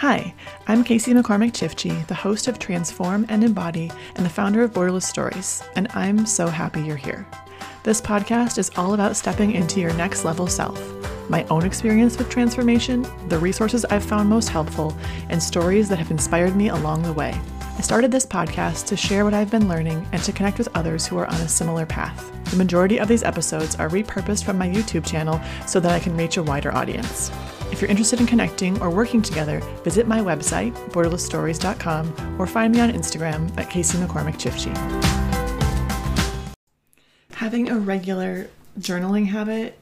Hi, I'm Casey McCormick Chifchi, the host of Transform and Embody and the founder of Borderless Stories, and I'm so happy you're here. This podcast is all about stepping into your next level self, my own experience with transformation, the resources I've found most helpful, and stories that have inspired me along the way. I started this podcast to share what I've been learning and to connect with others who are on a similar path. The majority of these episodes are repurposed from my YouTube channel so that I can reach a wider audience. If you're interested in connecting or working together, visit my website, borderlessstories.com, or find me on Instagram at Casey McCormick Chifchi. Having a regular journaling habit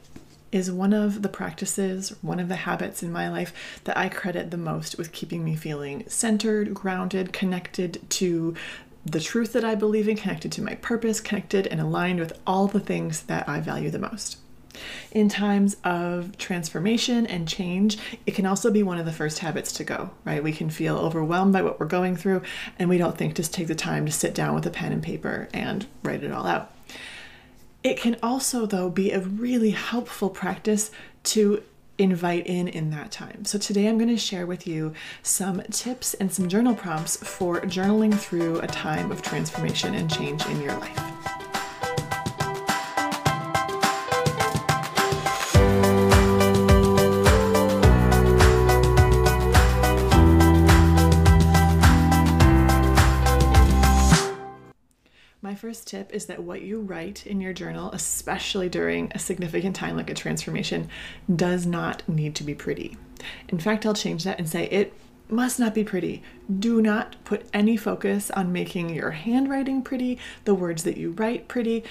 is one of the practices, one of the habits in my life that I credit the most with keeping me feeling centered, grounded, connected to the truth that I believe in, connected to my purpose, connected and aligned with all the things that I value the most. In times of transformation and change, it can also be one of the first habits to go, right? We can feel overwhelmed by what we're going through, and we don't think just take the time to sit down with a pen and paper and write it all out. It can also, though, be a really helpful practice to invite in in that time. So today I'm going to share with you some tips and some journal prompts for journaling through a time of transformation and change in your life. Tip is that what you write in your journal, especially during a significant time like a transformation, does not need to be pretty. In fact, I'll change that and say it must not be pretty. Do not put any focus on making your handwriting pretty, the words that you write pretty.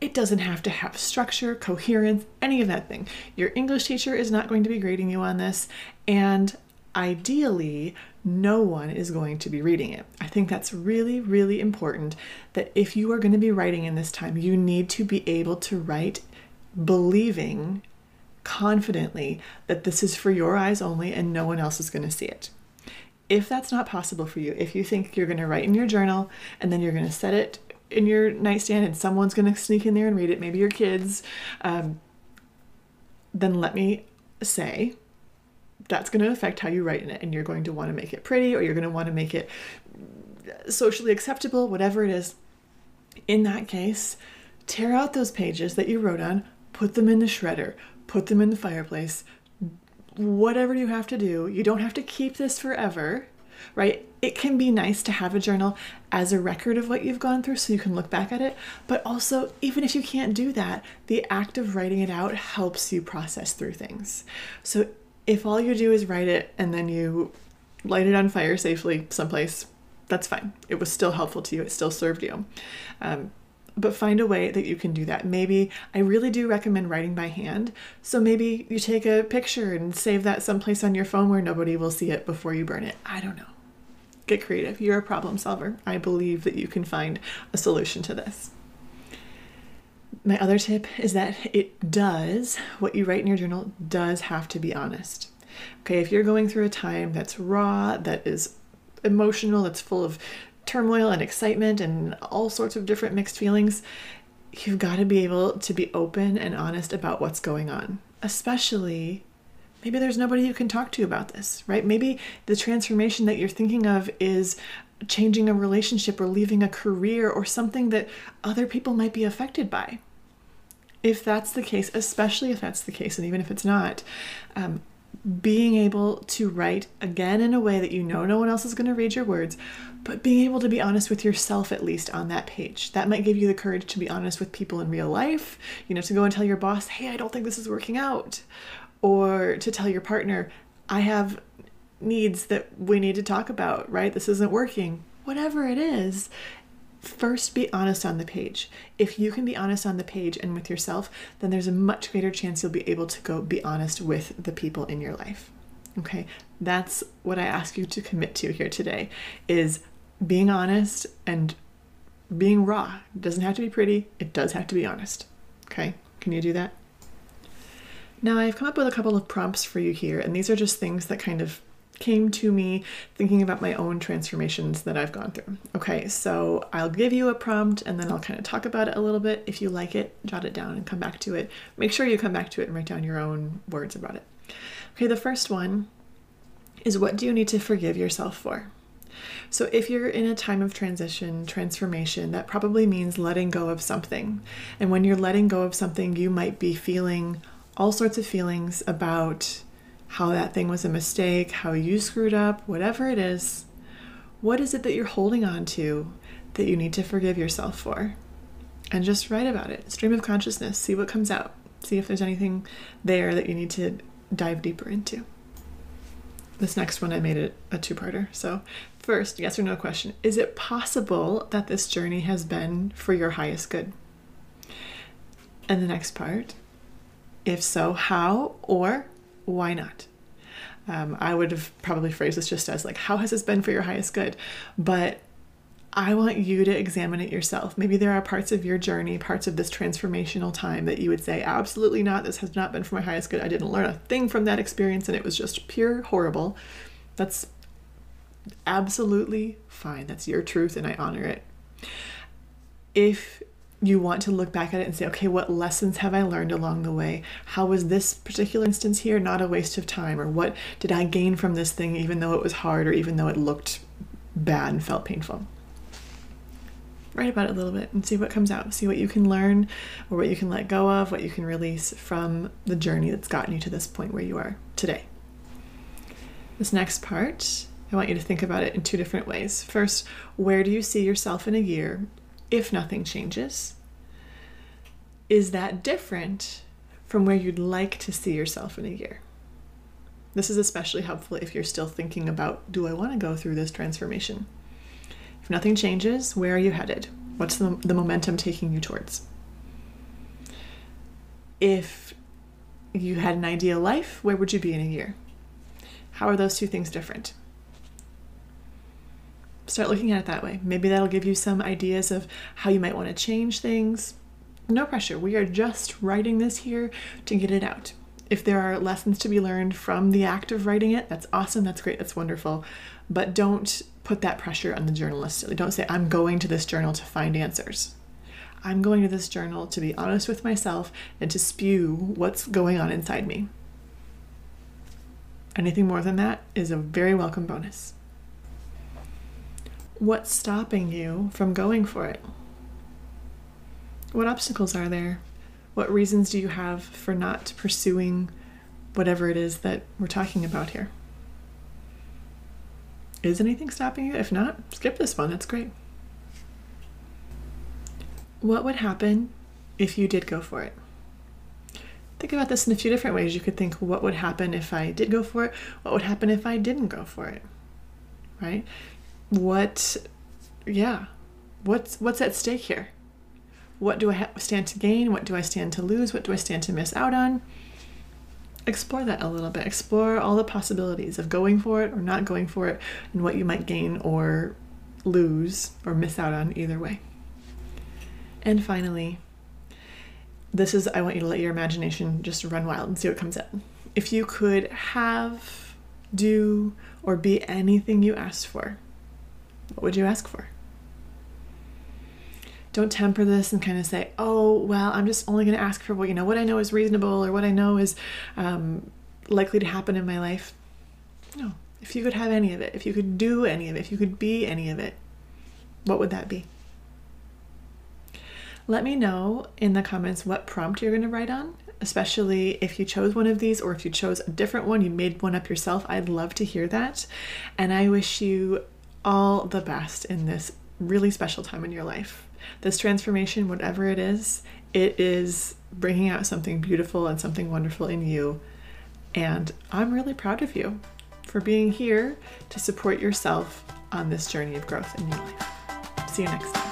It doesn't have to have structure, coherence, any of that thing. Your English teacher is not going to be grading you on this, and ideally, no one is going to be reading it. I think that's really, really important that if you are going to be writing in this time, you need to be able to write believing confidently that this is for your eyes only and no one else is going to see it. If that's not possible for you, if you think you're going to write in your journal and then you're going to set it in your nightstand and someone's going to sneak in there and read it, maybe your kids, um, then let me say that's going to affect how you write in it and you're going to want to make it pretty or you're going to want to make it socially acceptable whatever it is. In that case tear out those pages that you wrote on put them in the shredder put them in the fireplace whatever you have to do. You don't have to keep this forever right? It can be nice to have a journal as a record of what you've gone through so you can look back at it but also even if you can't do that the act of writing it out helps you process through things. So if all you do is write it and then you light it on fire safely someplace, that's fine. It was still helpful to you, it still served you. Um, but find a way that you can do that. Maybe I really do recommend writing by hand. So maybe you take a picture and save that someplace on your phone where nobody will see it before you burn it. I don't know. Get creative. You're a problem solver. I believe that you can find a solution to this. My other tip is that it does, what you write in your journal does have to be honest. Okay, if you're going through a time that's raw, that is emotional, that's full of turmoil and excitement and all sorts of different mixed feelings, you've got to be able to be open and honest about what's going on. Especially, maybe there's nobody you can talk to about this, right? Maybe the transformation that you're thinking of is changing a relationship or leaving a career or something that other people might be affected by if that's the case, especially if that's the case, and even if it's not, um, being able to write again in a way that you know no one else is going to read your words, but being able to be honest with yourself at least on that page. That might give you the courage to be honest with people in real life, you know, to go and tell your boss, hey, I don't think this is working out. Or to tell your partner, I have needs that we need to talk about, right? This isn't working. Whatever it is, first be honest on the page. If you can be honest on the page and with yourself, then there's a much greater chance you'll be able to go be honest with the people in your life. Okay? That's what I ask you to commit to here today is being honest and being raw. It doesn't have to be pretty, it does have to be honest. Okay? Can you do that? Now, I've come up with a couple of prompts for you here, and these are just things that kind of came to me thinking about my own transformations that I've gone through. Okay, so I'll give you a prompt and then I'll kind of talk about it a little bit. If you like it, jot it down and come back to it. Make sure you come back to it and write down your own words about it. Okay, the first one is what do you need to forgive yourself for? So, if you're in a time of transition, transformation, that probably means letting go of something. And when you're letting go of something, you might be feeling all sorts of feelings about how that thing was a mistake, how you screwed up, whatever it is. What is it that you're holding on to that you need to forgive yourself for? And just write about it. Stream of consciousness, see what comes out. See if there's anything there that you need to dive deeper into. This next one, I made it a two parter. So, first, yes or no question Is it possible that this journey has been for your highest good? And the next part, if so, how or why not? Um, I would have probably phrased this just as like, how has this been for your highest good? But I want you to examine it yourself. Maybe there are parts of your journey, parts of this transformational time that you would say, absolutely not. This has not been for my highest good. I didn't learn a thing from that experience and it was just pure horrible. That's absolutely fine. That's your truth and I honor it. If you want to look back at it and say, okay, what lessons have I learned along the way? How was this particular instance here not a waste of time? Or what did I gain from this thing, even though it was hard or even though it looked bad and felt painful? write about it a little bit and see what comes out. See what you can learn or what you can let go of, what you can release from the journey that's gotten you to this point where you are today. This next part, I want you to think about it in two different ways. First, where do you see yourself in a year if nothing changes? Is that different from where you'd like to see yourself in a year? This is especially helpful if you're still thinking about do I want to go through this transformation? If nothing changes, where are you headed? What's the, the momentum taking you towards? If you had an ideal life, where would you be in a year? How are those two things different? Start looking at it that way. Maybe that'll give you some ideas of how you might want to change things. No pressure. We are just writing this here to get it out. If there are lessons to be learned from the act of writing it, that's awesome, that's great, that's wonderful. But don't put that pressure on the journalist. Don't say, I'm going to this journal to find answers. I'm going to this journal to be honest with myself and to spew what's going on inside me. Anything more than that is a very welcome bonus. What's stopping you from going for it? What obstacles are there? What reasons do you have for not pursuing whatever it is that we're talking about here? Is anything stopping you? If not, skip this one. That's great. What would happen if you did go for it? Think about this in a few different ways. You could think, what would happen if I did go for it? What would happen if I didn't go for it? Right? What, yeah, what's what's at stake here? What do I stand to gain? What do I stand to lose? What do I stand to miss out on? Explore that a little bit. Explore all the possibilities of going for it or not going for it and what you might gain or lose or miss out on either way. And finally, this is I want you to let your imagination just run wild and see what comes in. If you could have, do, or be anything you asked for, what would you ask for? don't temper this and kind of say, oh, well, I'm just only going to ask for what, you know, what I know is reasonable or what I know is um, likely to happen in my life. No, if you could have any of it, if you could do any of it, if you could be any of it, what would that be? Let me know in the comments what prompt you're going to write on, especially if you chose one of these or if you chose a different one, you made one up yourself. I'd love to hear that. And I wish you all the best in this really special time in your life. This transformation, whatever it is, it is bringing out something beautiful and something wonderful in you. And I'm really proud of you for being here to support yourself on this journey of growth in your life. See you next time.